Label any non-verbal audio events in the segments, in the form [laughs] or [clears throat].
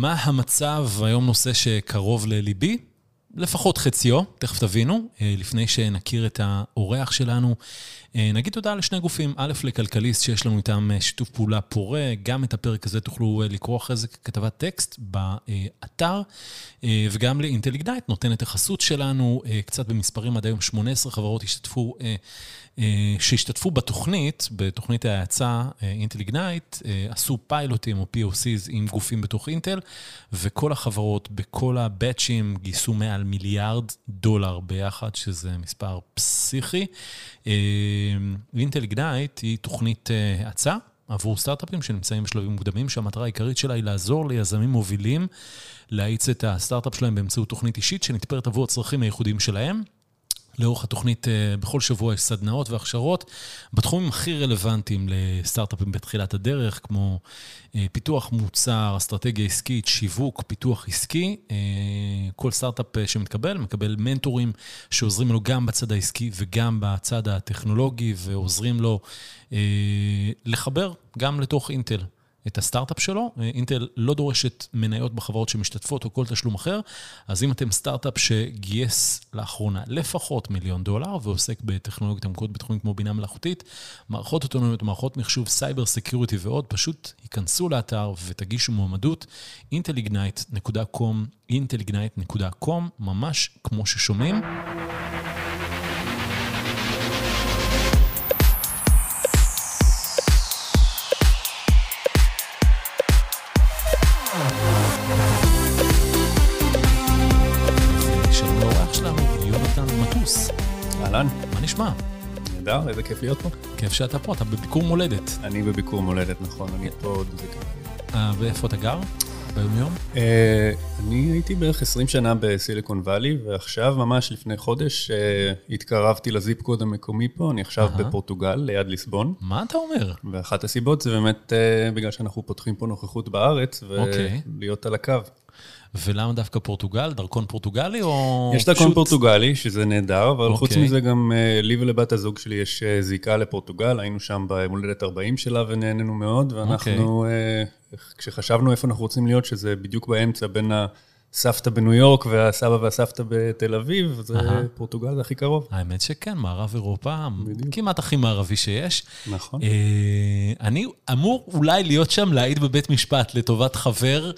מה המצב, היום נושא שקרוב לליבי, לפחות חציו, תכף תבינו. אה, לפני שנכיר את האורח שלנו, אה, נגיד תודה לשני גופים. א', לכלכליסט, שיש לנו איתם אה, שיתוף פעולה פורה. גם את הפרק הזה תוכלו לקרוא אחרי זה ככתבת טקסט באתר. וגם לאינטליגנייט, נותן את החסות שלנו, קצת במספרים עד היום 18 חברות השתתפו שהשתתפו בתוכנית, בתוכנית ההאצה אינטל איגנייט, אה, עשו פיילוטים או POCs עם גופים בתוך אינטל, וכל החברות בכל הבאצ'ים גייסו מעל מיליארד דולר ביחד, שזה מספר פסיכי. אינטל איגנייט היא תוכנית האצה. עבור סטארט-אפים שנמצאים בשלבים מוקדמים, שהמטרה העיקרית שלה היא לעזור ליזמים מובילים להאיץ את הסטארט-אפ שלהם באמצעות תוכנית אישית שנתפרת עבור הצרכים הייחודיים שלהם. לאורך התוכנית, אה, בכל שבוע יש סדנאות והכשרות בתחומים הכי רלוונטיים לסטארט-אפים בתחילת הדרך, כמו אה, פיתוח מוצר, אסטרטגיה עסקית, שיווק, פיתוח עסקי. אה, כל סטארט-אפ שמתקבל, מקבל מנטורים שעוזרים לו גם בצד העסקי וגם בצד הטכנולוגי, ועוזרים לו לחבר גם לתוך אינטל. את הסטארט-אפ שלו. אינטל לא דורשת מניות בחברות שמשתתפות או כל תשלום אחר, אז אם אתם סטארט-אפ שגייס לאחרונה לפחות מיליון דולר ועוסק בטכנולוגיות עמוקות בתחומים כמו בינה מלאכותית, מערכות אוטונומיות, מערכות מחשוב, cyber security ועוד, פשוט היכנסו לאתר ותגישו מועמדות, intelignite.com, intelignite.com, ממש כמו ששומעים. אהלן. מה נשמע? נהדר, איזה כיף להיות פה. כיף שאתה פה, אתה בביקור מולדת. אני בביקור מולדת, נכון, אני פה עוד איזה כמה. ואיפה אתה גר? ביום-יום? אה, אני הייתי בערך 20 שנה בסיליקון וואלי, ועכשיו, ממש לפני חודש, אה, התקרבתי לזיפ קוד המקומי פה, אני עכשיו בפורטוגל, ליד ליסבון. מה אתה אומר? ואחת הסיבות זה באמת אה, בגלל שאנחנו פותחים פה נוכחות בארץ, אוקיי. ולהיות על הקו. ולמה דווקא פורטוגל? דרכון פורטוגלי או יש דרכון פורטוגלי, שזה נהדר, אבל okay. חוץ אוקיי. מזה גם אה, לי ולבת הזוג שלי יש אה, זיקה לפורטוגל, היינו שם במולדת 40 שלה ונהנינו מאוד, ואנחנו, okay. אה, כשחשבנו איפה אנחנו רוצים להיות, שזה בדיוק באמצע בין ה... סבתא בניו יורק והסבא והסבתא בתל אביב, זה פורטוגל זה הכי קרוב. האמת שכן, מערב אירופה, בדיוק. כמעט הכי מערבי שיש. נכון. אני אמור אולי להיות שם, להעיד בבית משפט לטובת חבר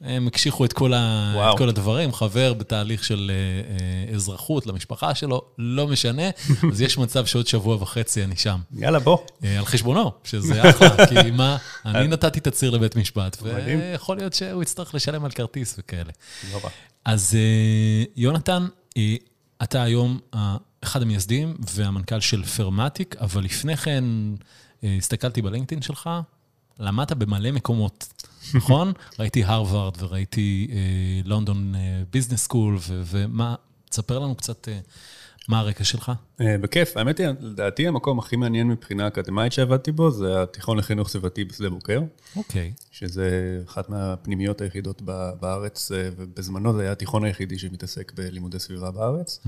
הם הקשיחו את כל, ה... את כל הדברים, חבר בתהליך של אה, אה, אזרחות למשפחה שלו, לא משנה, [laughs] אז יש מצב שעוד שבוע וחצי אני שם. יאללה, בוא. אה, על חשבונו, שזה אחלה, [laughs] כי מה, אני נתתי תצהיר לבית משפט, ויכול להיות שהוא יצטרך לשלם על כרטיס וכאלה. נורא. אז יונתן, אתה היום אחד המייסדים והמנכ"ל של פרמטיק, אבל לפני כן הסתכלתי בלינקדאין שלך, למדת במלא מקומות. נכון? [laughs] ראיתי הרווארד וראיתי לונדון ביזנס סקול, ומה, תספר לנו קצת אה, מה הרקע שלך. אה, בכיף, האמת היא, לדעתי המקום הכי מעניין מבחינה אקדמית שעבדתי בו, זה התיכון לחינוך סביבתי בשדה בוקר. אוקיי. שזה אחת מהפנימיות היחידות בארץ, אה, ובזמנו זה היה התיכון היחידי שמתעסק בלימודי סביבה בארץ.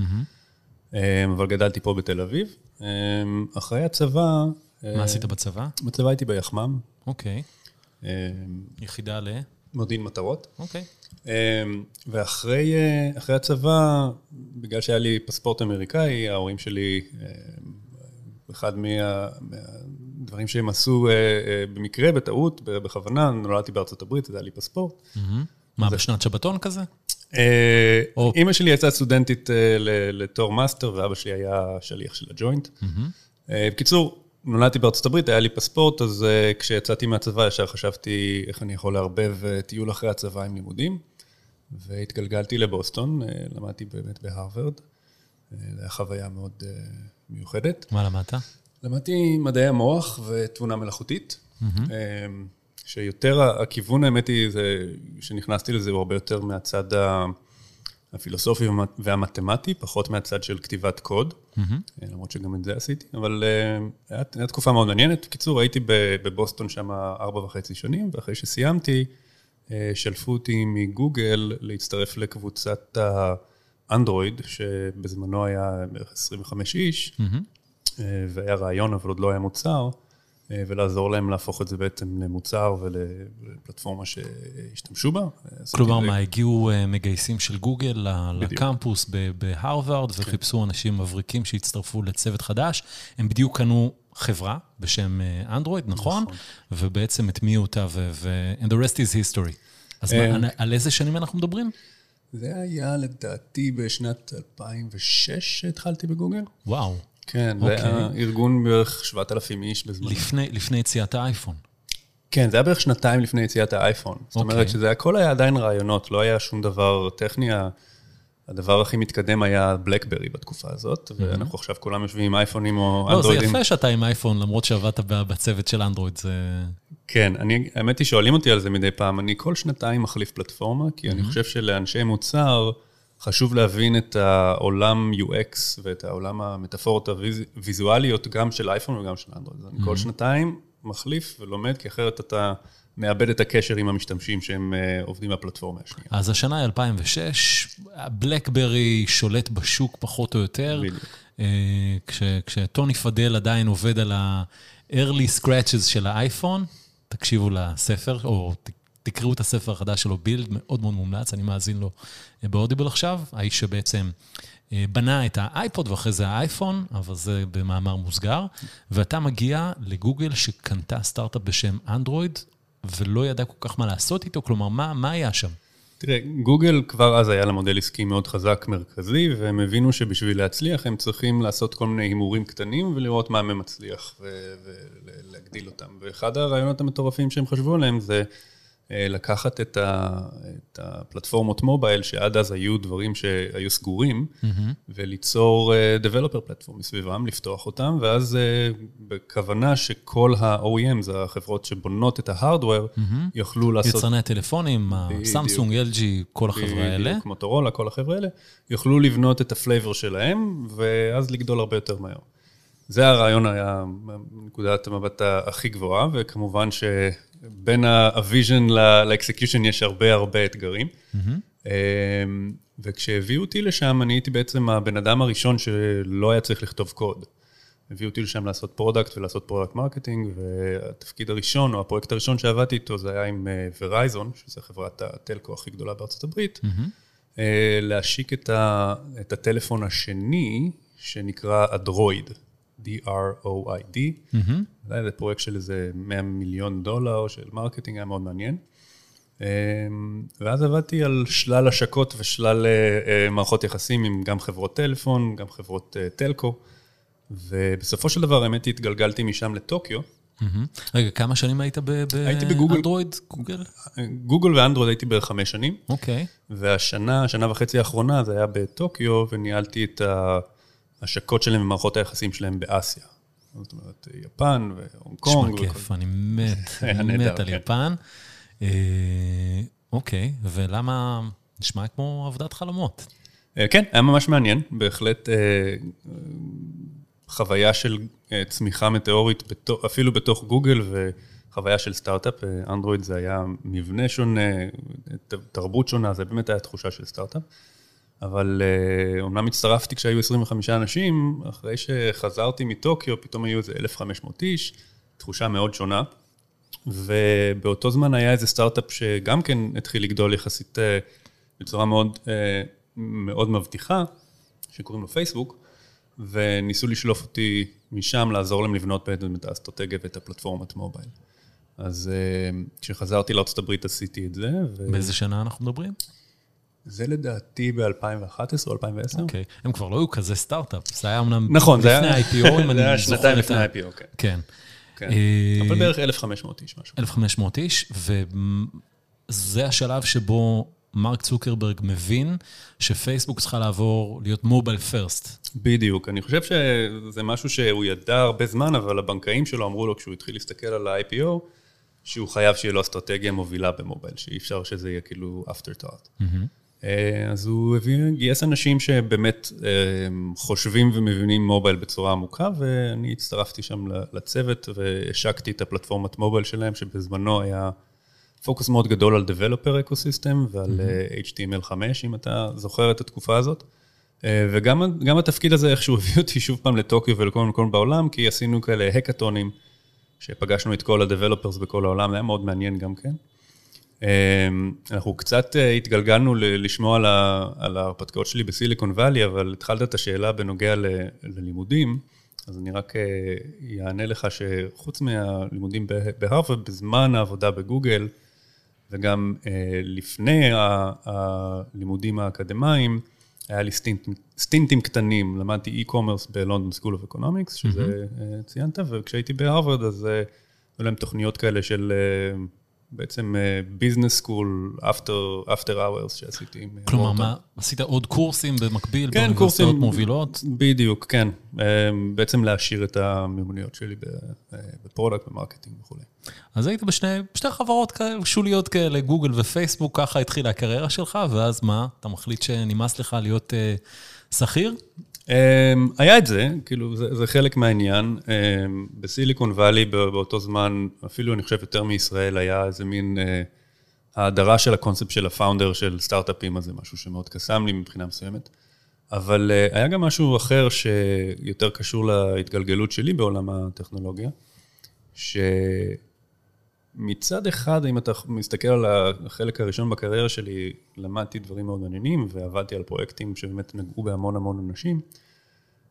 אבל גדלתי פה בתל אביב. אחרי הצבא... מה עשית בצבא? בצבא הייתי ביחמ"ם. אוקיי. אמ, יחידה ל? מודיעין מטרות. אוקיי. אמ, ואחרי אה, הצבא, בגלל שהיה לי פספורט אמריקאי, ההורים שלי, אחד מהדברים שהם עשו אה, אה, במקרה, בטעות, בכוונה, נולדתי בארצות הברית, זה היה לי פספורט. מה, בשנת שבתון כזה? אימא שלי יצאה סטודנטית לתואר מאסטר, ואבא שלי היה שליח של הג'וינט. בקיצור, נולדתי בארצות הברית, היה לי פספורט, אז uh, כשיצאתי מהצבא ישר חשבתי איך אני יכול לערבב uh, טיול אחרי הצבא עם לימודים, והתגלגלתי לבוסטון, uh, למדתי באמת בהרווארד. זו הייתה חוויה מאוד uh, מיוחדת. מה למדת? למדתי מדעי המוח ותבונה מלאכותית, mm-hmm. uh, שיותר הכיוון, האמת היא, זה, שנכנסתי לזה הוא הרבה יותר מהצד ה... הפילוסופי והמתמטי, פחות מהצד של כתיבת קוד, mm-hmm. למרות שגם את זה עשיתי, אבל uh, הייתה תקופה מאוד מעניינת. בקיצור, הייתי בבוסטון שם ארבע וחצי שנים, ואחרי שסיימתי, uh, שלפו אותי מגוגל להצטרף לקבוצת האנדרואיד, שבזמנו היה בערך 25 איש, mm-hmm. uh, והיה רעיון, אבל עוד לא היה מוצר, ולעזור להם להפוך את זה בעצם למוצר ולפלטפורמה שישתמשו בה. כלומר, מה, הגיעו אה, מגייסים של גוגל לקמפוס בהרווארד, כן. וחיפשו אנשים מבריקים שהצטרפו לצוות חדש. הם בדיוק קנו חברה בשם אנדרואיד, נכון? נכון. ובעצם הטמיעו אותה, ו- and the rest is history. אז מה, על איזה שנים אנחנו מדברים? זה היה לדעתי בשנת 2006 שהתחלתי בגוגל. וואו. כן, זה היה אוקיי. ארגון בערך 7,000 איש בזמן. לפני, לפני יציאת האייפון. כן, זה היה בערך שנתיים לפני יציאת האייפון. זאת אומרת אוקיי. שזה הכל היה עדיין רעיונות, לא היה שום דבר טכני. הדבר הכי מתקדם היה בלקברי בתקופה הזאת, ואנחנו עכשיו כולם יושבים עם אייפונים או אנדרואידים. לא, זה יפה שאתה עם אייפון, למרות שעבדת בצוות של אנדרואיד, זה... כן, אני, האמת היא שואלים אותי על זה מדי פעם. אני כל שנתיים מחליף פלטפורמה, כי אני חושב שלאנשי מוצר חשוב להבין את העולם UX ואת העולם המטאפורות הוויזואליות, גם של אייפון וגם של אנדרואיד. אני כל שנתיים מחליף ולומד, כי אחרת אתה... מאבד את הקשר עם המשתמשים שהם אה, עובדים בפלטפורמה השנייה. אז השנה היא 2006, בלקברי שולט בשוק פחות או יותר. בדיוק. אה, כש, כשטוני פדל עדיין עובד על ה-early scratches של האייפון, תקשיבו לספר, או תקראו את הספר החדש שלו, בילד, מאוד מאוד מומלץ, אני מאזין לו אה, באודיבל עכשיו, האיש שבעצם בנה את האייפוד ואחרי זה האייפון, אבל זה במאמר מוסגר, ואתה מגיע לגוגל שקנתה סטארט-אפ בשם אנדרואיד, ולא ידע כל כך מה לעשות איתו? כלומר, מה, מה היה שם? תראה, גוגל כבר אז היה לה מודל עסקי מאוד חזק מרכזי, והם הבינו שבשביל להצליח הם צריכים לעשות כל מיני הימורים קטנים ולראות מה מהם מצליח ולהגדיל אותם. ואחד הרעיונות המטורפים שהם חשבו עליהם זה אה, לקחת את, ה, את הפלטפורמות mobile, שעד אז היו דברים שהיו סגורים, mm-hmm. וליצור uh, Developer Platform מסביבם, לפתוח אותם, ואז uh, בכוונה שכל ה-OEMs, החברות שבונות את ה hardware, mm-hmm. יוכלו לעשות... יצרני הטלפונים, סמסונג, LG, כל החברה האלה. בדיוק, מוטורולה, כל החברה האלה, יוכלו לבנות את ה flavor שלהם, ואז לגדול הרבה יותר מהר. זה הרעיון היה נקודת המבט הכי גבוהה, וכמובן שבין ה vision ל execution יש הרבה הרבה אתגרים. Mm-hmm. וכשהביאו אותי לשם, אני הייתי בעצם הבן אדם הראשון שלא היה צריך לכתוב קוד. הביאו אותי לשם לעשות product ולעשות product marketing, והתפקיד הראשון, או הפרויקט הראשון שעבדתי איתו, זה היה עם ורייזון, אה, שזו חברת ה telco הכי גדולה בארצות הברית, mm-hmm. להשיק את, ה, את הטלפון השני, שנקרא דרואיד. D-R-O-I-D. Mm-hmm. זה פרויקט של איזה 100 מיליון דולר של marketing, היה מאוד מעניין. אמ, ואז עבדתי על שלל השקות ושלל אה, אה, מערכות יחסים עם גם חברות טלפון, גם חברות אה, טלקו, ובסופו של דבר, האמת היא, התגלגלתי משם לטוקיו. רגע, כמה שנים היית באנדרואיד, גוגל? גוגל ואנדרואיד הייתי בערך חמש שנים. אוקיי. והשנה, השנה וחצי האחרונה, זה היה בטוקיו, וניהלתי את. ההשקות שלהם ומערכות היחסים שלהם באסיה. זאת אומרת, יפן והונג קונג. נשמע כיף, אני מת, [laughs] אני מת על כן. יפן. אה, אוקיי, ולמה, נשמע כמו עבודת חלומות. אה, כן, היה ממש מעניין, בהחלט אה, חוויה של צמיחה מטאורית, אפילו בתוך גוגל, וחוויה של סטארט-אפ. אנדרואיד זה היה מבנה שונה, תרבות שונה, זה באמת היה תחושה של סטארט-אפ. אבל אומנם הצטרפתי כשהיו 25 אנשים, אחרי שחזרתי מטוקיו, פתאום היו איזה 1,500 איש, תחושה מאוד שונה. ובאותו זמן היה איזה סטארט-אפ שגם כן התחיל לגדול יחסית אה, בצורה מאוד, אה, מאוד מבטיחה, שקוראים לו פייסבוק, וניסו לשלוף אותי משם, לעזור להם לבנות בעצם את האסטרטגיה ואת הפלטפורמת מובייל. אז אה, כשחזרתי לארה"ב עשיתי את זה. ו... באיזה שנה אנחנו מדברים? זה לדעתי ב-2011 או 2010. אוקיי, הם כבר לא היו כזה סטארט-אפ, זה היה אמנם נכון, לפני ה-IPO, [laughs] אם אני זוכר. זה היה שנתיים לפני ה-IPO, כן. כן. כן. אה, אבל בערך 1,500 איש, משהו. 1,500 איש, וזה השלב שבו מרק צוקרברג מבין שפייסבוק צריכה לעבור להיות מובייל פרסט. בדיוק, אני חושב שזה משהו שהוא ידע הרבה זמן, אבל הבנקאים שלו אמרו לו כשהוא התחיל להסתכל על ה-IPO, שהוא חייב שיהיה לו אסטרטגיה מובילה במובייל, שאי אפשר שזה יהיה כאילו after thought. Mm-hmm. אה, אז הוא הביא, גייס אנשים שבאמת אה, חושבים ומבינים מובייל בצורה עמוקה, ואני הצטרפתי שם לצוות והשקתי את הפלטפורמת מובייל שלהם, שבזמנו היה פוקוס מאוד גדול על Developer Ecosystem ועל mm-hmm. HTML5, אם אתה זוכר את התקופה הזאת. וגם התפקיד הזה, איכשהו [laughs] הביא אותי שוב פעם לטוקיו ולכל מקום בעולם, כי עשינו כאלה הקאטונים. שפגשנו את כל ה-Developers בכל העולם, זה היה מאוד מעניין גם כן. אנחנו קצת התגלגלנו לשמוע על ההרפתקאות שלי בסיליקון וואלי, אבל התחלת את השאלה בנוגע ללימודים. אז אני רק אענה לך שחוץ מהלימודים בהרווארד, בזמן העבודה בגוגל, וגם לפני הלימודים האקדמיים, היה לי stint, stintים קטנים, למדתי e-commerce ב London School of Economics, שזה ציינת, וכשהייתי בהרווארד, אז היו להם תוכניות כאלה של בעצם business school, after hours שעשיתי. עם כלומר, מה, עשית עוד קורסים במקביל, כן, באוניברסיטאות מובילות? בדיוק, כן. בעצם להעשיר את המיומנויות שלי ב product, ב marketing וכולי. אז היית בשתי חברות כאלה, שוות כאלה, גוגל ופייסבוק, ככה התחילה הקריירה שלך, ואז מה, אתה מחליט שנמאס לך להיות שכיר? היה את זה, כאילו, זה, זה חלק מהעניין. בסיליקון וואלי באותו זמן, אפילו אני חושב יותר מישראל, היה איזה מין האדרה של הקונספט של ה founder של סטארט-אפים, אז זה משהו שמאוד קסם לי מבחינה מסוימת. אבל היה גם משהו אחר שיותר קשור להתגלגלות שלי בעולם הטכנולוגיה, שמצד אחד, אם אתה מסתכל על החלק הראשון בקריירה שלי, למדתי דברים מאוד מעניינים ועבדתי על פרויקטים שבאמת נגעו בהמון המון אנשים.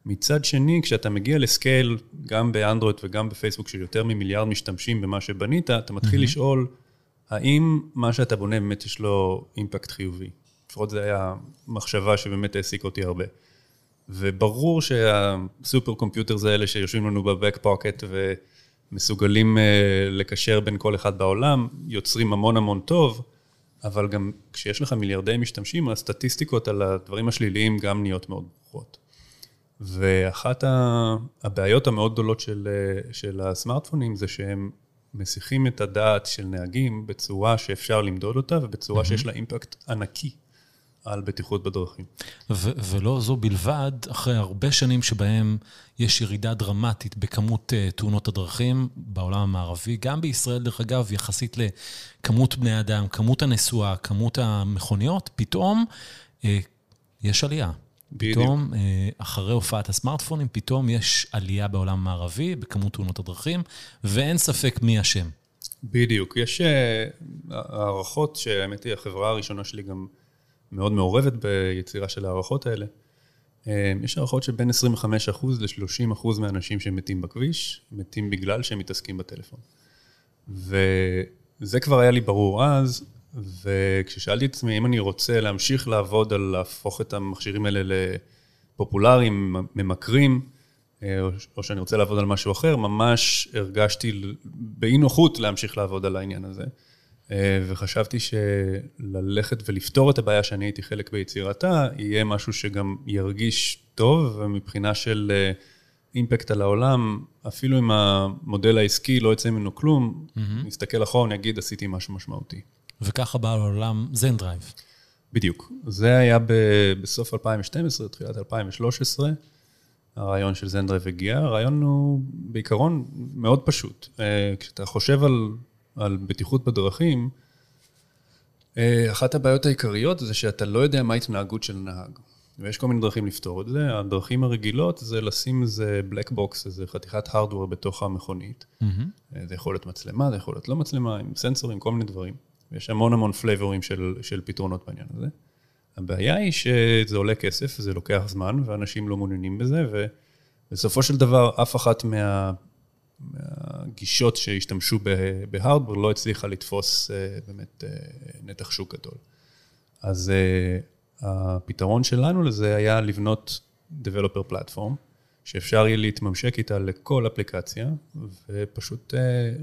מצד שני, כשאתה מגיע לסקייל, גם באנדרואיד וגם בפייסבוק, של יותר ממיליארד משתמשים במה שבנית, אתה מתחיל mm-hmm. לשאול, האם מה שאתה בונה באמת יש לו אימפקט חיובי? לפחות זו הייתה מחשבה שבאמת העסיק אותי הרבה. וברור שהסופר קומפיוטרס האלה שיושבים לנו בבק פוקט ומסוגלים לקשר בין כל אחד בעולם, יוצרים המון המון טוב, אבל גם כשיש לך מיליארדי משתמשים, הסטטיסטיקות על הדברים השליליים גם נהיות מאוד ברורות. ואחת הבעיות המאוד גדולות של, של הסמארטפונים זה שהם מסיחים את הדעת של נהגים בצורה שאפשר למדוד אותה ובצורה mm-hmm. שיש לה אימפקט ענקי על בטיחות בדרכים. ו- ולא זו בלבד, אחרי הרבה שנים שבהם יש ירידה דרמטית בכמות uh, תאונות הדרכים בעולם המערבי, גם בישראל, דרך אגב, יחסית לכמות בני אדם, כמות הנסועה, כמות המכוניות, פתאום uh, יש עלייה. בדיוק. פתאום, אחרי הופעת הסמארטפונים, פתאום יש עלייה בעולם המערבי בכמות תאונות הדרכים, ואין ספק מי אשם. בדיוק. יש הערכות, שהאמת היא, החברה הראשונה שלי גם מאוד מעורבת ביצירה של ההערכות האלה. יש הערכות שבין 25% ל-30% מהאנשים שמתים בכביש, מתים בגלל שהם מתעסקים בטלפון. וזה כבר היה לי ברור אז, וכששאלתי את עצמי אם אני רוצה להמשיך לעבוד על להפוך את המכשירים האלה לפופולריים, ממכרים, או שאני רוצה לעבוד על משהו אחר, ממש הרגשתי באי נוחות להמשיך לעבוד על העניין הזה. וחשבתי שללכת ולפתור את הבעיה שאני הייתי חלק ביצירתה, יהיה משהו שגם ירגיש טוב, ומבחינה של impact על העולם, אפילו אם המודל העסקי לא יצא ממנו כלום, mm-hmm. נסתכל אחורה, אני אגיד, עשיתי משהו משמעותי. וככה בא לעולם זנדרייב. בדיוק. זה היה בסוף 2012, תחילת 2013, הרעיון של Zendrive הגיע. הרעיון הוא בעיקרון מאוד פשוט. אה, כשאתה חושב על, על בטיחות בדרכים, אה, אחת הבעיות העיקריות זה שאתה לא יודע מה ההתנהגות של נהג. ויש כל מיני דרכים לפתור את זה. הדרכים הרגילות זה לשים איזה black box, איזה חתיכת hardware בתוך המכונית. Mm-hmm. זה יכול להיות מצלמה, זה יכול להיות לא מצלמה, עם סנסורים, כל מיני דברים. ויש המון המון flavorים של, של פתרונות בעניין הזה. הבעיה היא שזה עולה כסף, זה לוקח זמן, ואנשים לא מעוניינים בזה, ובסופו של דבר, אף אחת מה, מהגישות שהשתמשו בהארדבר לא הצליחה לתפוס אה, באמת אה, נתח שוק גדול. אז אה, הפתרון שלנו לזה היה לבנות Developer Platform, שאפשר יהיה להתממשק איתה לכל אפליקציה, ופשוט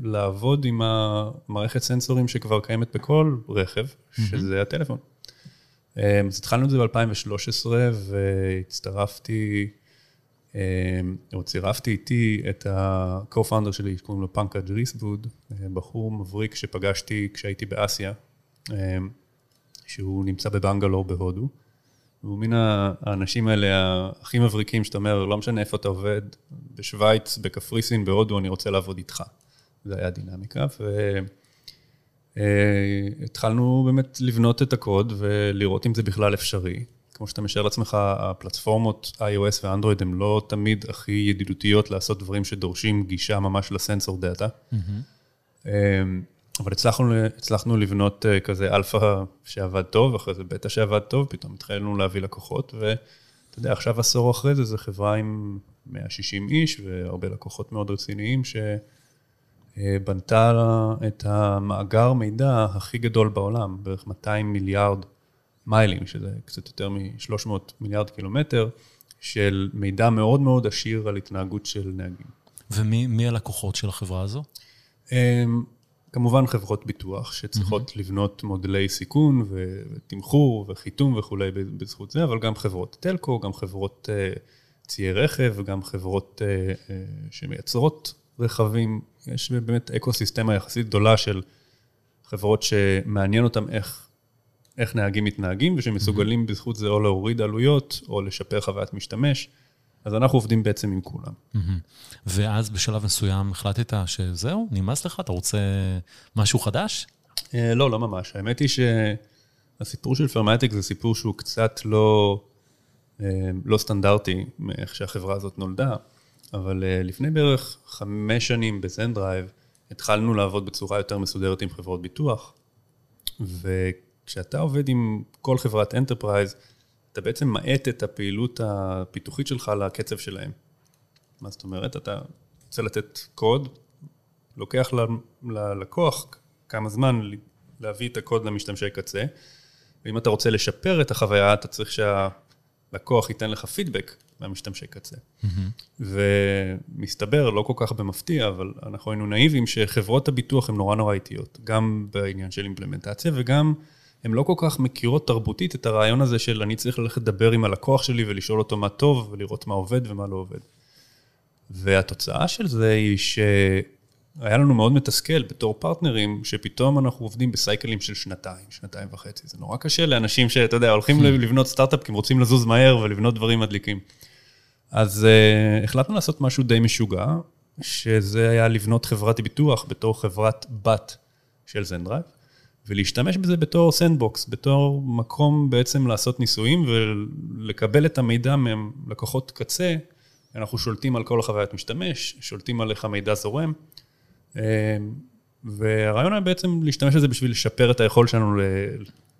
לעבוד עם המערכת סנסורים שכבר קיימת בכל רכב. שזה הטלפון. אז התחלנו את זה ב-2013, והצטרפתי, או צירפתי איתי את ה-co-founder שלי, שקוראים לו פנקה ג'ריסבוד, בחור מבריק שפגשתי כשהייתי באסיה, um, שהוא נמצא בבנגלור בהודו. הוא מן האנשים האלה הכי מבריקים, שאתה אומר, לא משנה איפה אתה עובד, בשוויץ, בקפריסין, בהודו, אני רוצה לעבוד איתך. זה היה הדינמיקה, והתחלנו באמת לבנות את הקוד ולראות אם זה בכלל אפשרי. כמו שאתה משער לעצמך, הפלטפורמות iOS ואנדרואיד הן לא תמיד הכי ידידותיות לעשות דברים שדורשים גישה ממש ל sensor data. Mm-hmm. אבל הצלחנו, הצלחנו לבנות אה, כזה אלפא שעבד טוב, אחרי זה בטא שעבד טוב, פתאום התחלנו להביא לקוחות, ואתה יודע, עכשיו עשור אחרי זה, זו חברה עם 160 איש והרבה לקוחות מאוד רציניים, שבנתה את המאגר מידע הכי גדול בעולם, בערך 200 מיליארד מיילים, שזה קצת יותר מ-300 מיליארד קילומטר, של מידע מאוד מאוד עשיר על התנהגות של נהגים. ומי הלקוחות של החברה הזו? אמ, כמובן חברות ביטוח שצריכות mm-hmm. לבנות מודלי סיכון ותמחור וחיתום וכולי בזכות זה, אבל גם חברות טלקו, גם חברות uh, ציי רכב, וגם חברות uh, uh, שמייצרות רכבים. יש באמת אקו-סיסטמה יחסית גדולה של חברות שמעניין אותן איך, איך נהגים מתנהגים, ושמסוגלים. בזכות זה או להוריד עלויות, או לשפר חוויית משתמש. אז אנחנו עובדים בעצם עם כולם. ואז בשלב מסוים החלטת שזהו, נמאס לך, אתה רוצה משהו חדש? אה, לא, לא ממש. האמת היא שהסיפור של פרמטיק זה סיפור שהוא קצת לא, אה, לא סטנדרטי מאיך שהחברה הזאת נולדה, אבל אה, לפני בערך חמש שנים ב Zendrive, התחלנו לעבוד בצורה יותר מסודרת עם חברות ביטוח, וכשאתה עובד עם כל חברת enterprise, אתה בעצם מאט את הפעילות הפיתוחית שלך לקצב שלהם. מה זאת אומרת? אתה רוצה לתת קוד, לוקח ללקוח כמה זמן להביא את הקוד למשתמשי קצה, ואם אתה רוצה לשפר את החוויה, אתה צריך שהלקוח ייתן לך פידבק מהמשתמשי קצה. Mm-hmm. ומסתבר, לא כל כך במפתיע, אבל אנחנו היינו נאיבים שחברות הביטוח הן נורא נורא איטיות, גם בעניין של implementציה וגם... הן לא כל כך מכירות תרבותית את הרעיון הזה של אני צריך ללכת לדבר עם הלקוח שלי ולשאול אותו מה טוב ולראות מה עובד ומה לא עובד. והתוצאה של זה היא שהיה לנו מאוד מתסכל בתור פרטנרים, שפתאום אנחנו עובדים בסייקלים של שנתיים, שנתיים וחצי. זה נורא קשה לאנשים שאתה יודע, הולכים לבנות סטארט-אפ כי הם רוצים לזוז מהר ולבנות דברים מדליקים. אז uh, החלטנו לעשות משהו די משוגע, שזה היה לבנות חברת ביטוח בתור חברת בת של Zendrive. ולהשתמש בזה בתור sandbox, בתור מקום בעצם לעשות ניסויים ולקבל את המידע מלקוחות קצה. אנחנו שולטים על כל החוויית משתמש, שולטים על איך המידע זורם. אה, והרעיון היה בעצם להשתמש בזה בשביל לשפר את היכולת שלנו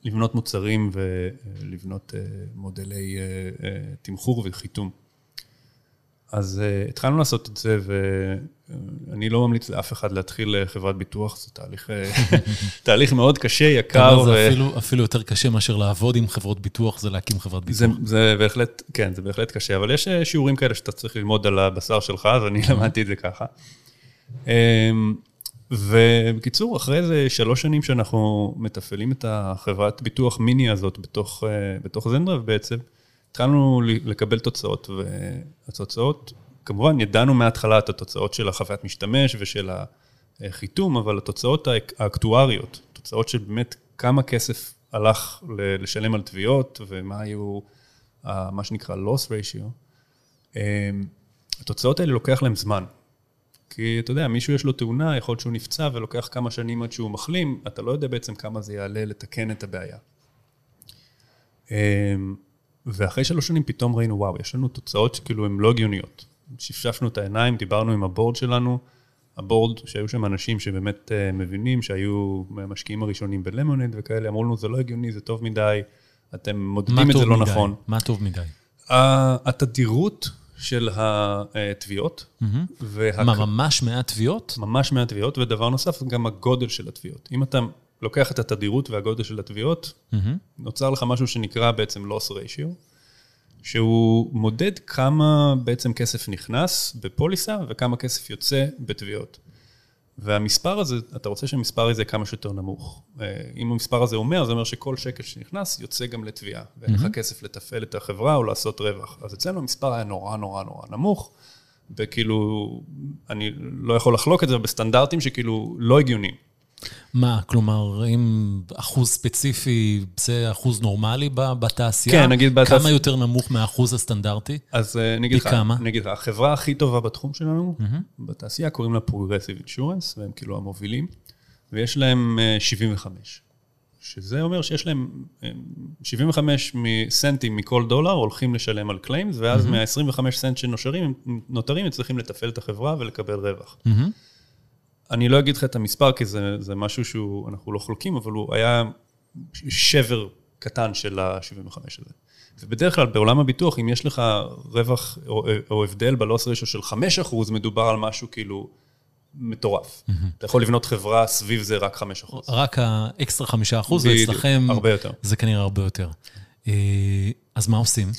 לבנות מוצרים ולבנות אה, מודלי אה, תמחור וחיתום. אז uh, התחלנו לעשות את זה, ואני לא ממליץ לאף אחד להתחיל אה, חברת ביטוח, זה תהליך, אה, [laughs] תהליך מאוד קשה, יקר. זה ו... אפילו, אפילו יותר קשה מאשר לעבוד עם חברות ביטוח, זה להקים חברת ביטוח. זה, זה בהחלט, כן, זה בהחלט קשה, אבל יש שיעורים כאלה שאתה צריך ללמוד על הבשר שלך, אז אני [laughs] למדתי את זה ככה. אמ, ובקיצור, אחרי איזה שלוש שנים שאנחנו מתפעלים את החברת ביטוח מיני הזאת בתוך, בתוך זנדרב בעצם, התחלנו לקבל תוצאות, והתוצאות, כמובן ידענו מההתחלה את התוצאות של החוויית משתמש ושל החיתום, אבל התוצאות האקטואריות, תוצאות של באמת כמה כסף הלך לשלם על תביעות ומה היו, מה שנקרא loss ratio, אמ, התוצאות האלה לוקח להם זמן. כי אתה יודע, מישהו יש לו תאונה, יכול להיות שהוא נפצע ולוקח כמה שנים עד שהוא מחלים, אתה לא יודע בעצם כמה זה יעלה לתקן את הבעיה. ואחרי שלוש שנים פתאום ראינו, וואו, יש לנו תוצאות שכאילו הן לא הגיוניות. שפשפנו את העיניים, דיברנו עם הבורד שלנו, הבורד, שהיו שם אנשים שבאמת uh, מבינים, שהיו המשקיעים הראשונים בלמונד וכאלה, אמרו לנו, זה לא הגיוני, זה טוב מדי, אתם מודדים את זה לא מדי? נכון. מה טוב מדי? התדירות של התביעות. Mm-hmm. והק... מה, ממש מעט תביעות? ממש מעט תביעות, ודבר נוסף, גם הגודל של התביעות. אם אתה לוקח את התדירות והגודל של התביעות, mm-hmm. נוצר לך משהו שנקרא בעצם loss ratio, שהוא מודד כמה בעצם כסף נכנס בפוליסה וכמה כסף יוצא בתביעות. והמספר הזה, אתה רוצה שהמספר הזה כמה שיותר נמוך. אה, אם המספר הזה 100, זה אומר שכל שקל שנכנס יוצא גם לתביעה, ואין לך mm-hmm. כסף לתפעל את החברה או לעשות רווח. אז אצלנו המספר היה נורא נורא נורא נמוך, וכאילו, אני לא יכול לחלוק את זה בסטנדרטים שכאילו לא הגיוניים. מה, כלומר, אם אחוז ספציפי זה אחוז נורמלי בתעשייה? כן, נגיד בתעשייה. כמה יותר נמוך מהאחוז הסטנדרטי? אז אה, אני אגיד לך, אני אגיד לך, החברה הכי טובה בתחום שלנו, mm-hmm. בתעשייה, קוראים לה Progressive Insurance, והם כאילו המובילים, ויש להם 75. שזה אומר שיש להם 75 סנטים מכל דולר הולכים לשלם על claims, ואז mm-hmm. מה-25 סנט שנותרים, הם צריכים לתפעל את החברה ולקבל רווח. Mm-hmm. אני לא אגיד לך את המספר, כי זה, זה משהו שאנחנו לא חולקים, אבל הוא היה שבר קטן של ה-75 הזה. ובדרך כלל בעולם הביטוח, אם יש לך רווח או, או הבדל בלוס רשו של 5%, מדובר על משהו כאילו מטורף. Mm-hmm. אתה יכול לבנות חברה סביב זה רק 5%. רק האקסטרה 5%, ואצלכם... הרבה יותר. זה כנראה הרבה יותר. אה, אז מה עושים?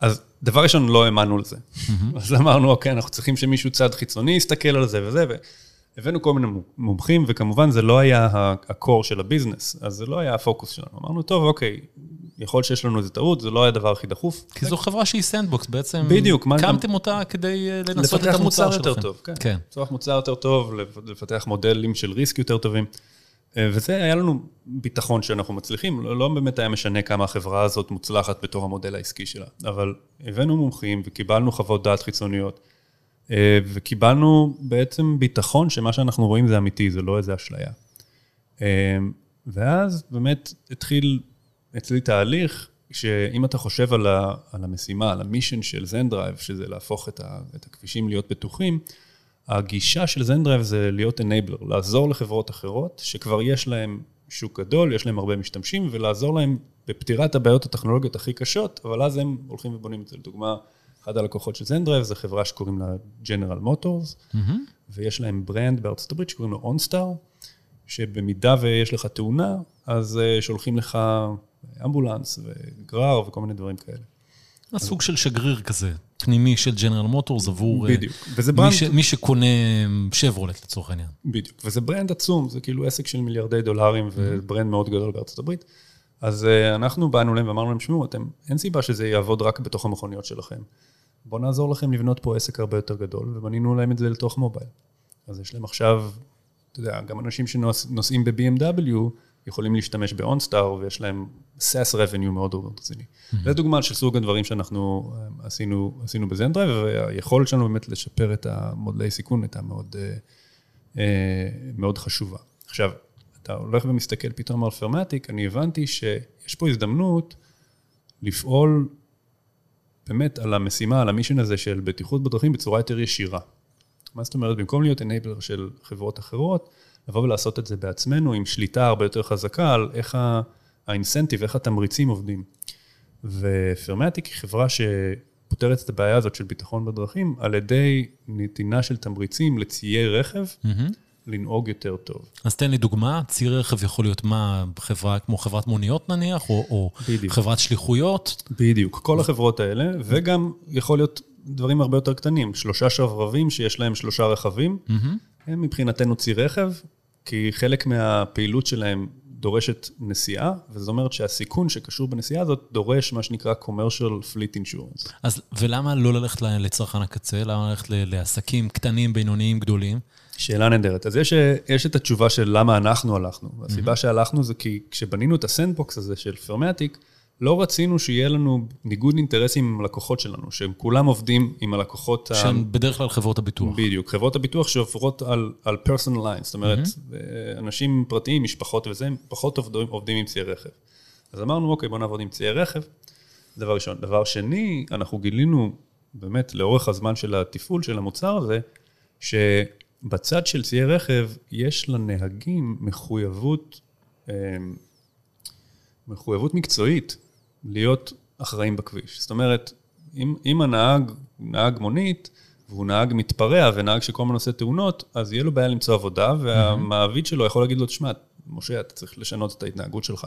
אז דבר ראשון, לא האמנו לזה. Mm-hmm. אז אמרנו, אוקיי, אנחנו צריכים שמישהו צד חיצוני יסתכל על זה וזה, והבאנו כל מיני מומחים, וכמובן זה לא היה ה core של ה business, אז זה לא היה הפוקוס שלנו. אמרנו, טוב, אוקיי, יכול שיש לנו איזו טעות, זה לא היה הדבר הכי דחוף. כי זו חברה שהיא sandbox, בעצם... בדיוק. הקמתם אותה כדי אה, לנסות את המוצר שלכם. לפתח מוצר יותר טוב, כן. כן. לפתח מוצר יותר טוב, לפתח מודלים של risk יותר טובים. אה, וזה, היה לנו ביטחון שאנחנו מצליחים, לא, לא באמת היה משנה כמה החברה הזאת מוצלחת בתור המודל העסקי שלה, אבל הבאנו מומחים וקיבלנו חוות דעת חיצוניות, וקיבלנו בעצם ביטחון שמה שאנחנו רואים זה אמיתי, זה לא איזה אשליה. ואז באמת התחיל אצלי תהליך, שאם אתה חושב על, ה, על המשימה, על ה mission של Zendrive, שזה להפוך את, ה, את הכבישים להיות בטוחים, הגישה של Zendrive זה להיות enabler, לעזור לחברות אחרות, שכבר יש להם שוק גדול, יש להם הרבה משתמשים, ולעזור להם בפתירת הבעיות הטכנולוגיות הכי קשות, אבל אז הם הולכים ובונים את זה. לדוגמה, אחד הלקוחות של Zendrive זה חברה שקוראים לה General Motors, mm-hmm. ויש להם brand בארצות הברית שקוראים לו OnStar, שבמידה ויש לך תאונה, אז אה, שולחים לך אמבולנס וגרר וכל מיני דברים כאלה. הסוג של שגריר כזה, פנימי של General Motors עבור... אה, בדיוק. וזה brand... מי, ש, מי שקונה שברולט לצורך העניין. בדיוק. וזה brand עצום, זה כאילו עסק של מיליארדי דולרים ו brand מאוד גדול בארצות הברית. אז אה, אנחנו באנו להם ואמרנו להם, שמעו, אתם, אין סיבה שזה יעבוד רק בתוך המכוניות שלכם. בואו נעזור לכם לבנות פה עסק הרבה יותר גדול, ובנינו להם את זה לתוך מובייל. אז יש להם עכשיו, אתה יודע, גם אנשים שנוסעים ב-BMW, יכולים להשתמש ב-OnStar ויש להם SaaS revenue מאוד רציני. Mm-hmm. זו דוגמה של סוג הדברים שאנחנו אה, עשינו, עשינו בזנדרייב, והיכולת שלנו באמת לשפר את המודלי סיכון הייתה מאוד, אה, אה, מאוד חשובה. עכשיו, אתה הולך ומסתכל פתאום על פרמטיק, אני הבנתי שיש פה הזדמנות לפעול באמת על המשימה, על המישן הזה של בטיחות בדרכים בצורה יותר ישירה. מה זאת אומרת? במקום להיות אנייבלר של חברות אחרות, לבוא ולעשות את זה בעצמנו עם שליטה הרבה יותר חזקה על איך האינסנטיב, איך התמריצים עובדים. ופרמטיק היא חברה שפותרת את הבעיה הזאת של ביטחון בדרכים על ידי נתינה של תמריצים לציי רכב. Mm-hmm. לנהוג יותר טוב. אז תן לי דוגמה, צי רכב יכול להיות מה, חברה כמו חברת מוניות נניח, או, או חברת שליחויות? בדיוק, כל החברות האלה, וגם יכול להיות דברים הרבה יותר קטנים, שלושה שרברבים שיש להם שלושה רכבים, mm-hmm. הם מבחינתנו צי רכב, כי חלק מהפעילות שלהם דורשת נסיעה, וזאת אומרת שהסיכון שקשור בנסיעה הזאת דורש מה שנקרא commercial fleet insurance. אז ולמה לא ללכת לצרכן הקצה? למה ללכת לעסקים קטנים, בינוניים, גדולים? שאלה נהדרת. אז יש, יש את התשובה של למה אנחנו הלכנו. והסיבה mm-hmm. שהלכנו זה כי כשבנינו את הסנדבוקס הזה של פרמטיק, לא רצינו שיהיה לנו ניגוד אינטרסים עם הלקוחות שלנו, שהם כולם עובדים עם הלקוחות... שהם ה... בדרך כלל חברות הביטוח. בדיוק, חברות הביטוח שעוברות על, על personal lines, זאת אומרת, mm-hmm. אנשים פרטיים, משפחות וזה, הם פחות עובדים, עובדים עם ציי רכב. אז אמרנו, אוקיי, בוא נעבוד עם ציי רכב, דבר ראשון. דבר שני, אנחנו גילינו באמת לאורך הזמן של התפעול של המוצר הזה, שבצד של ציי רכב יש לנהגים מחויבות, אמ, מחויבות מקצועית להיות אחראים בכביש. זאת אומרת, אם, אם הנהג, נהג מונית, והוא נהג מתפרע ונהג שכל הזמן עושה תאונות, אז יהיה לו בעיה למצוא עבודה, והמעביד שלו יכול להגיד לו, תשמע, משה, אתה צריך לשנות את ההתנהגות שלך.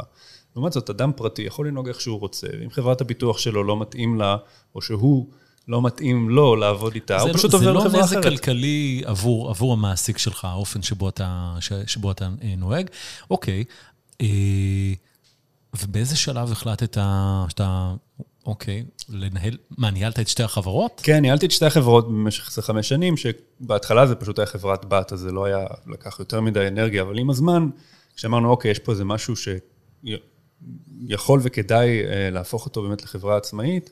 לעומת זאת, אדם פרטי יכול לנהוג איך שהוא רוצה, ואם חברת הביטוח שלו לא מתאים לה, או שהוא לא מתאים לו לעבוד איתה, הוא פשוט לא, עובר לחברה אחרת. זה לא נזק כלכלי עבור, עבור המעסיק שלך, האופן שבו אתה, שבו אתה אה, נוהג. אוקיי. אה, ובאיזה שלב החלטת שאתה, אוקיי, לנהל, מה, ניהלת את שתי החברות? כן, ניהלתי את שתי החברות במשך איזה חמש שנים, שבהתחלה זה פשוט היה חברת בת, אז זה לא היה, לקח יותר מדי אנרגיה, אבל עם הזמן, כשאמרנו, אוקיי, יש פה איזה משהו שיכול וכדאי אה, להפוך אותו באמת לחברה עצמאית,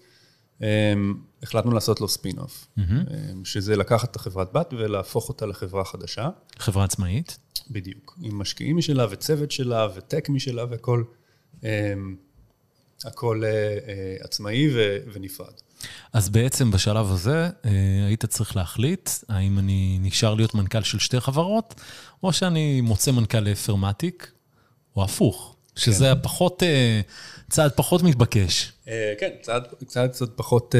החלטנו לעשות לו ספין-אוף, שזה לקחת את החברת בת ולהפוך אותה לחברה חדשה. חברה עצמאית? בדיוק. עם משקיעים משלה וצוות שלה ו tech משלה והכל, הכל עצמאי ונפרד. אז בעצם בשלב הזה היית צריך להחליט האם אני נשאר להיות מנכ"ל של שתי חברות, או שאני מוצא מנכ"ל לפרמטיק, או הפוך, שזה כן. פחות, צעד פחות מתבקש. כן, צעד, צעד קצת פחות,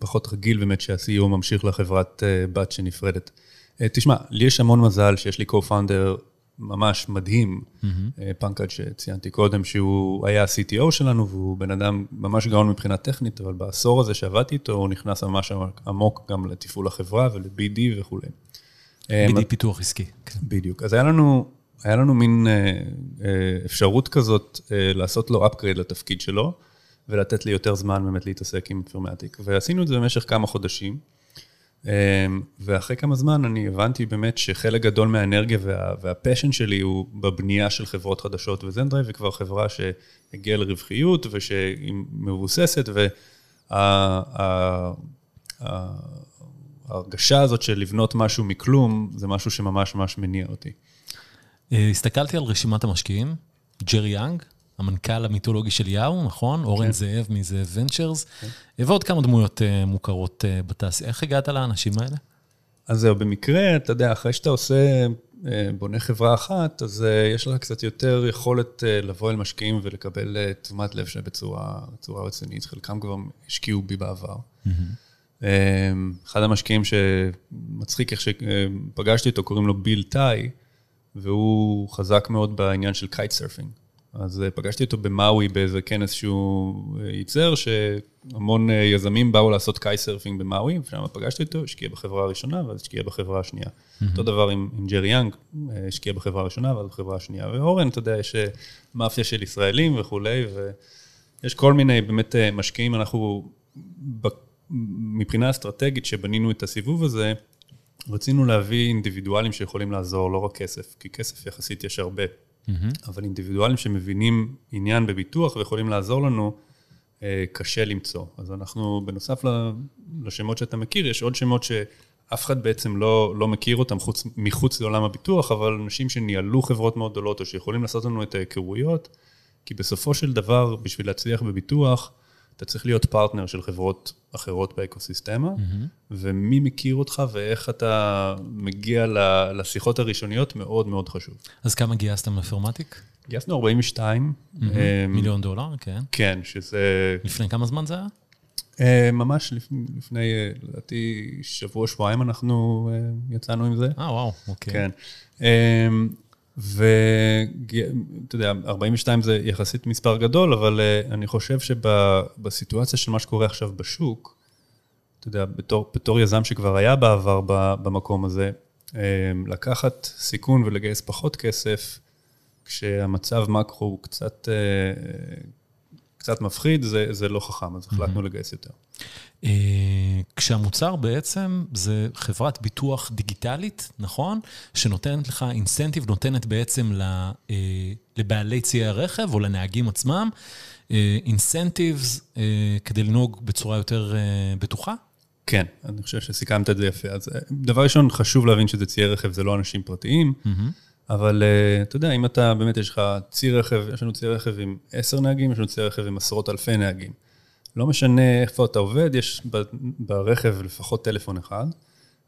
פחות רגיל באמת שה-CEO ממשיך לחברת בת שנפרדת. תשמע, לי יש המון מזל שיש לי co-founder ממש מדהים, mm-hmm. פנקג' שציינתי קודם, שהוא היה ה-CTO שלנו, והוא בן אדם ממש גאון מבחינה טכנית, אבל בעשור הזה שעבדתי איתו, הוא נכנס ממש עמוק גם לתפעול החברה ול-BD וכולי. BD פיתוח עסקי. כן. בדיוק. אז היה לנו, היה לנו מין אפשרות כזאת לעשות לו upgrade לתפקיד שלו, ולתת לי יותר זמן באמת להתעסק עם Fairmatic. ועשינו את זה במשך כמה חודשים. ואחרי כמה זמן אני הבנתי באמת שחלק גדול מהאנרגיה וה, וה passion שלי הוא בבנייה של חברות חדשות, ו Zendrive היא כבר חברה שהגיעה לרווחיות ושהיא מבוססת, וההרגשה הזאת של לבנות משהו מכלום, זה משהו שממש ממש מניע אותי. הסתכלתי על רשימת המשקיעים, ג'רי יאנג, המנכ"ל המיתולוגי של יאו, נכון? אורן כן. זאב מזאב ונצ'רס, כן. ועוד כמה דמויות uh, מוכרות uh, בתעשייה. איך הגעת לאנשים האלה? אז זהו, במקרה, אתה יודע, אחרי שאתה עושה, uh, בונה חברה אחת, אז יש לך קצת יותר יכולת לבוא אל משקיעים ולקבל תשומת לב בצורה, בצורה רצינית. חלקם כבר השקיעו בי בעבר. Mm-hmm. אחד המשקיעים שמצחיק איך שפגשתי אותו, קוראים לו ביל טאי, והוא חזק מאוד בעניין של kite surfing. אז אה, פגשתי אותו במאווי באיזה כנס שהוא אה, ייצר, שהמון אה, יזמים באו לעשות kite surfing במאווי, ושם פגשתי אותו, השקיע בחברה הראשונה, ואז השקיע בחברה השנייה. Mm-hmm. אותו דבר עם, עם ג'רי יאנג, השקיע בחברה הראשונה, ואז בחברה השנייה. ואורן, אתה יודע, יש מאפיה של ישראלים וכולי, ויש כל מיני באמת משקיעים, אנחנו, מבחינה אסטרטגית, שבנינו את הסיבוב הזה, רצינו להביא אינדיבידואלים שיכולים לעזור, לא רק כסף, כי כסף יחסית יש הרבה. Mm-hmm. אבל אינדיבידואלים שמבינים עניין בביטוח ויכולים לעזור לנו, אה, קשה למצוא. אז אנחנו, בנוסף לשמות שאתה מכיר, יש עוד שמות שאף אחד בעצם לא, לא מכיר אותם חוץ, מחוץ לעולם הביטוח, אבל אנשים שניהלו חברות מאוד גדולות או שיכולים לעשות לנו את ההיכרויות, כי בסופו של דבר, בשביל להצליח בביטוח, אתה צריך להיות פרטנר של חברות אחרות באקוסיסטמה, mm-hmm. ומי מכיר אותך ואיך אתה מגיע לשיחות הראשוניות, מאוד מאוד חשוב. אז כמה גייסתם לפרמטיק? גייסנו 42. Mm-hmm. מיליון דולר, כן. כן, שזה... לפני כמה זמן זה היה? אה, ממש לפני, לדעתי, שבוע, שבועיים אנחנו אה, יצאנו עם זה. אה, וואו, אוקיי. כן. ואתה יודע, 42 זה יחסית מספר גדול, אבל uh, אני חושב שבסיטואציה של מה שקורה עכשיו בשוק, אתה יודע, בתור, בתור יזם שכבר היה בעבר במקום הזה, um, לקחת סיכון ולגייס פחות כסף, כשהמצב מקרו הוא קצת, uh, קצת מפחיד, זה, זה לא חכם, אז החלטנו mm-hmm. לגייס יותר. אה, כשהמוצר בעצם זה חברת ביטוח דיגיטלית, נכון? שנותנת לך אינסנטיב, נותנת בעצם אה, לבעלי ציי הרכב או לנהגים עצמם, אינסנטיבס אה, כדי לנהוג בצורה יותר בטוחה? כן, אני חושב שסיכמת את זה יפה. אז דבר ראשון, חשוב להבין שזה ציי רכב, זה לא אנשים פרטיים. Mm-hmm. אבל אתה יודע, אם אתה, באמת יש לך צי רכב, יש לנו צי רכב עם עשר נהגים, יש לנו צי רכב עם עשרות אלפי נהגים. לא משנה איפה אתה עובד, יש ברכב לפחות טלפון אחד,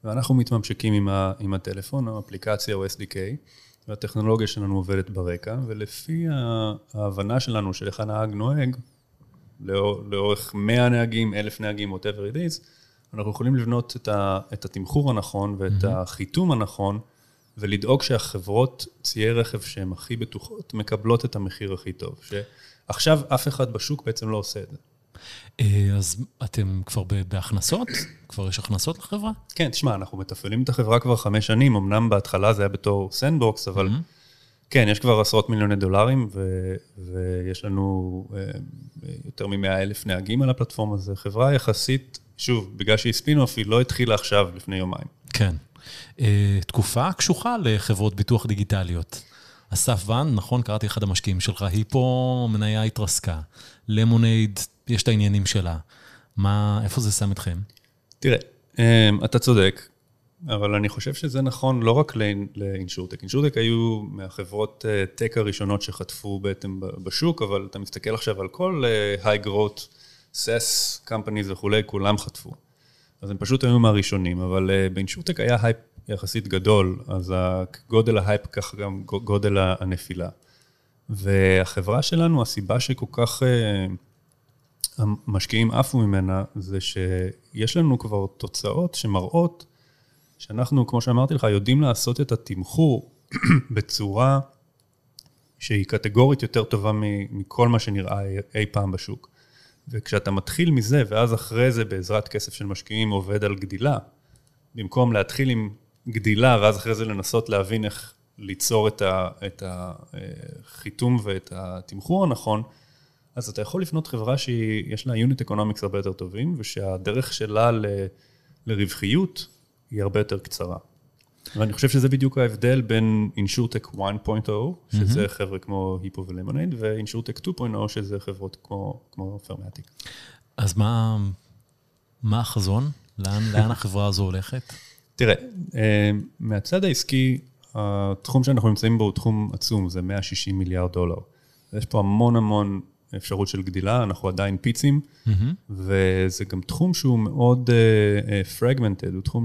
ואנחנו מתממשקים עם, ה, עם הטלפון, או אפליקציה או SDK, והטכנולוגיה שלנו עובדת ברקע, ולפי ההבנה שלנו של איך הנהג נוהג, לאור, לאורך 100 נהגים, 1,000 נהגים, whatever it is, אנחנו יכולים לבנות את, ה, את התמחור הנכון ואת mm-hmm. החיתום הנכון, ולדאוג שהחברות ציי רכב שהן הכי בטוחות, מקבלות את המחיר הכי טוב. שעכשיו אף אחד בשוק בעצם לא עושה את זה. אה, אז אתם כבר בהכנסות? כבר יש הכנסות לחברה? כן, תשמע, אנחנו מתפעלים את החברה כבר חמש שנים, אמנם בהתחלה זה היה בתור sandbox, אבל mm-hmm. כן, יש כבר עשרות מיליוני דולרים, ו- ויש לנו uh, יותר מ-100 אלף נהגים על הפלטפורמה, זו חברה יחסית, שוב, בגלל שהיא ספינוף, היא לא התחילה עכשיו, לפני יומיים. כן. Uh, תקופה קשוחה לחברות ביטוח דיגיטליות. אסף רנד, נכון? קראתי אחד המשקיעים שלך, Hippo, מניה התרסקה. Lemonade יש את העניינים שלה. מה, איפה זה שם אתכם? תראה, אמ, אתה צודק, אבל אני חושב שזה נכון לא רק ל insurtech. insurtech היו מהחברות אה, tech הראשונות שחטפו בעצם בשוק, אבל אתה מסתכל עכשיו על כל high growth, SaaS, companies וכולי, כולם חטפו. אז הם פשוט היו מהראשונים, אבל אה, ב insurtech היה הייפ יחסית גדול, אז גודל ההייפ כך גם גודל הנפילה. והחברה שלנו, הסיבה שכל כך אה, המשקיעים עפו ממנה, זה שיש לנו כבר תוצאות שמראות שאנחנו, כמו שאמרתי לך, יודעים לעשות את התמחור [clears throat] בצורה שהיא קטגורית יותר טובה מכל מה שנראה אי פעם בשוק. וכשאתה מתחיל מזה, ואז אחרי זה בעזרת כסף של משקיעים עובד על גדילה, במקום להתחיל עם גדילה, ואז אחרי זה לנסות להבין איך ליצור את החיתום ואת התמחור הנכון, אז אתה יכול לבנות חברה שיש לה unit economics הרבה יותר טובים, ושהדרך שלה ל, לרווחיות היא הרבה יותר קצרה. ואני חושב שזה בדיוק ההבדל בין insurtech 1.0, שזה mm-hmm. חבר'ה כמו Hippo ו Lemonade, ו insurtech 2.0, שזה חברות כמו, כמו Fairmatic. אז מה, מה החזון? לאן, [laughs] לאן החברה הזו הולכת? תראה, אה, מהצד העסקי, התחום שאנחנו נמצאים בו הוא תחום עצום, זה 160 מיליארד דולר. יש פה המון המון אפשרות של גדילה, אנחנו עדיין פיצי, mm-hmm. וזה גם תחום שהוא מאוד fragmented, uh, uh, הוא תחום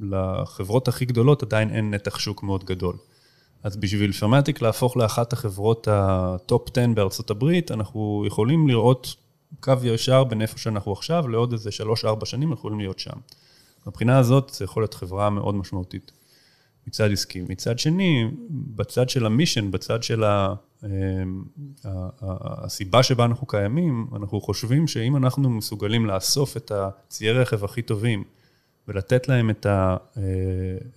שלחברות הכי גדולות עדיין אין נתח שוק מאוד גדול. אז בשביל Fairmatic להפוך לאחת החברות ה top 10 בארצות הברית, אנחנו יכולים לראות קו ישר בין איפה שאנחנו עכשיו, לעוד איזה 3-4 שנים אנחנו יכולים להיות שם. מבחינה הזאת, זה יכול להיות חברה מאוד משמעותית מצד עסקי. מצד שני, בצד של המישן, בצד של ה... אמ, הסיבה שבה אנחנו קיימים, אנחנו חושבים שאם אנחנו מסוגלים לאסוף את הציי רכב הכי טובים ולתת להם את, ה, אה,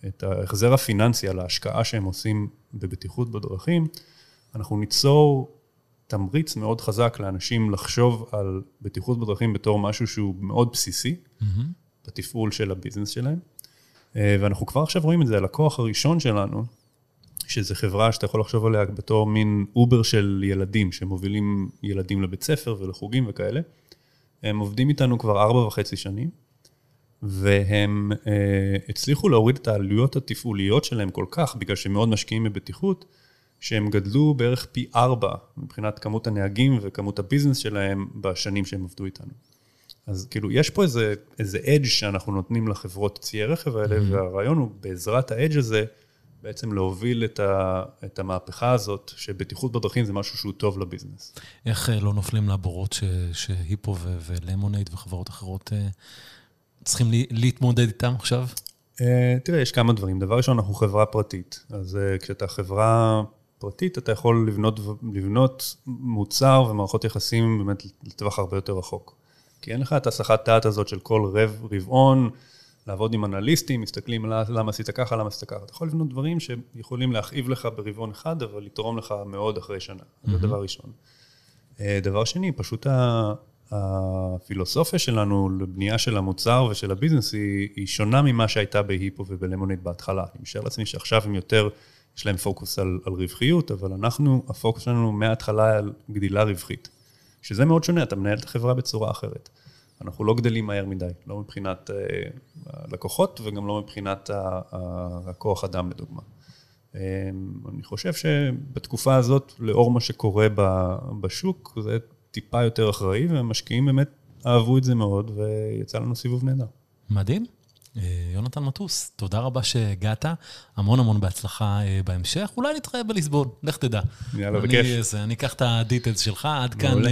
את ההחזר הפיננסי על ההשקעה שהם עושים בבטיחות בדרכים, אנחנו ניצור תמריץ מאוד חזק לאנשים לחשוב על בטיחות בדרכים בתור משהו שהוא מאוד בסיסי, mm-hmm. בתפעול של ה business שלהם. אה, ואנחנו כבר עכשיו רואים את זה, הלקוח הראשון שלנו, שזו חברה שאתה יכול לחשוב עליה בתור מין Uber של ילדים, שמובילים ילדים לבית ספר ולחוגים וכאלה. הם עובדים איתנו כבר ארבע וחצי שנים, והם אה, הצליחו להוריד את העלויות התפעוליות שלהם כל כך, בגלל שהם מאוד משקיעים בבטיחות, שהם גדלו בערך פי ארבע מבחינת כמות הנהגים וכמות הביזנס שלהם בשנים שהם עבדו איתנו. אז כאילו, יש פה איזה, איזה אדג' שאנחנו נותנים לחברות ציי רכב האלה, mm-hmm. והרעיון הוא בעזרת האדג' הזה, בעצם להוביל את, ה, את המהפכה הזאת, שבטיחות בדרכים זה משהו שהוא טוב לביזנס. איך אה, לא נופלים לבורות ש, שהיפו ו, ולמונייד וחברות אחרות אה, צריכים לי, להתמודד איתם עכשיו? אה, תראה, יש כמה דברים. דבר ראשון, אנחנו חברה פרטית. אז כשאתה חברה פרטית, אתה יכול לבנות, לבנות מוצר ומערכות יחסים באמת לטווח הרבה יותר רחוק. כי אין לך את הסחת דעת הזאת של כל רב, רבעון, לעבוד עם אנליסטים, מסתכלים למה עשית ככה, למה עשית ככה. אתה יכול לבנות דברים שיכולים להכאיב לך ברבעון אחד, אבל לתרום לך מאוד אחרי שנה. Mm-hmm. זה דבר ראשון. אה, דבר שני, פשוט הפילוסופיה שלנו לבנייה של המוצר ושל הביזנס היא, היא שונה ממה שהייתה בהיפו ובלמוניד בהתחלה. אני משער לעצמי שעכשיו הם יותר, יש להם פוקוס על, על רווחיות, אבל אנחנו, הפוקוס שלנו מההתחלה על גדילה רווחית. שזה מאוד שונה, אתה מנהל את החברה בצורה אחרת. אנחנו לא גדלים מהר מדי, לא מבחינת אה, הלקוחות וגם לא מבחינת הכוח אדם לדוגמה. אה, אני חושב שבתקופה הזאת, לאור מה שקורה בשוק, זה טיפה יותר אחראי, והמשקיעים באמת אהבו את זה מאוד, ויצא לנו סיבוב נהדר. מדהים. אה, יונתן מטוס, תודה רבה שהגעת, המון המון בהצלחה בהמשך, אולי נתראה בליסבון, לך תדע. יאללה, בכיף. אני אקח את הדיטלס שלך, עד כאן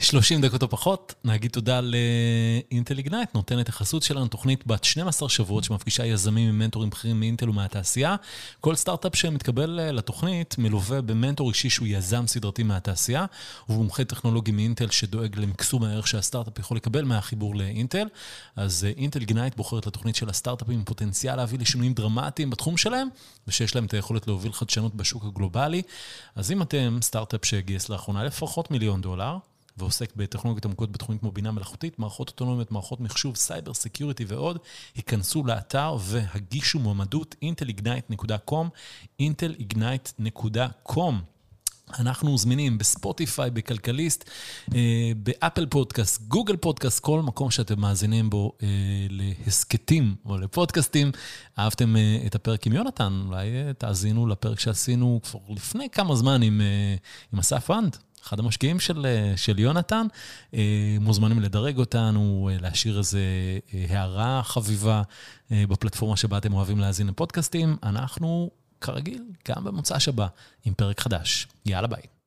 30 דקות או פחות, נגיד תודה לאינטל איגנייט, נותנת החסות שלנו, תוכנית בת 12 שבועות שמפגישה יזמים עם מנטורים בכירים מאינטל ומהתעשייה. כל סטארט-אפ שמתקבל אה, לתוכנית מלווה במנטור אישי שהוא יזם סדרתי מהתעשייה, ובמומחה טכנולוגי מאינטל שדואג למקסום הערך שהסטארט-אפ יכול לקבל מהחיבור לאינטל. אז אה, Intel Ignite בוחרת לתוכנית של הסטארט-אפים עם פוטנציאל להביא לשינויים דרמטיים בתחום שלהם, ושיש להם את היכולת להוביל חדשנות בשוק הגלובלי. אז אם אתם סטארט-אפ שגייס לאחרונה לפחות מיליון דולר, ועוסק בטכנולוגיות עמוקות בתחומים כמו בינה מלאכותית, מערכות אוטונומיות, מערכות מחשוב, סייבר, security ועוד, היכנסו לאתר והגישו מועמדות intelignite.com, intelignite.com. אנחנו זמינים בספוטיפיי, בכלכליסט, אה, ב Apple Podcast, Google Podcast, כל מקום שאתם מאזינים בו אה, להסכתים או לפודקאסטים. אהבתם אה, את הפרק עם יונתן, אולי תאזינו לפרק שעשינו כבר לפני כמה זמן עם, עם אסף רנד. אחד המשקיעים של, של יונתן, מוזמנים לדרג אותנו, להשאיר איזה הערה חביבה בפלטפורמה שבה אתם אוהבים להאזין לפודקאסטים. אנחנו כרגיל, גם במוצ"ש הבא, עם פרק חדש. יאללה ביי.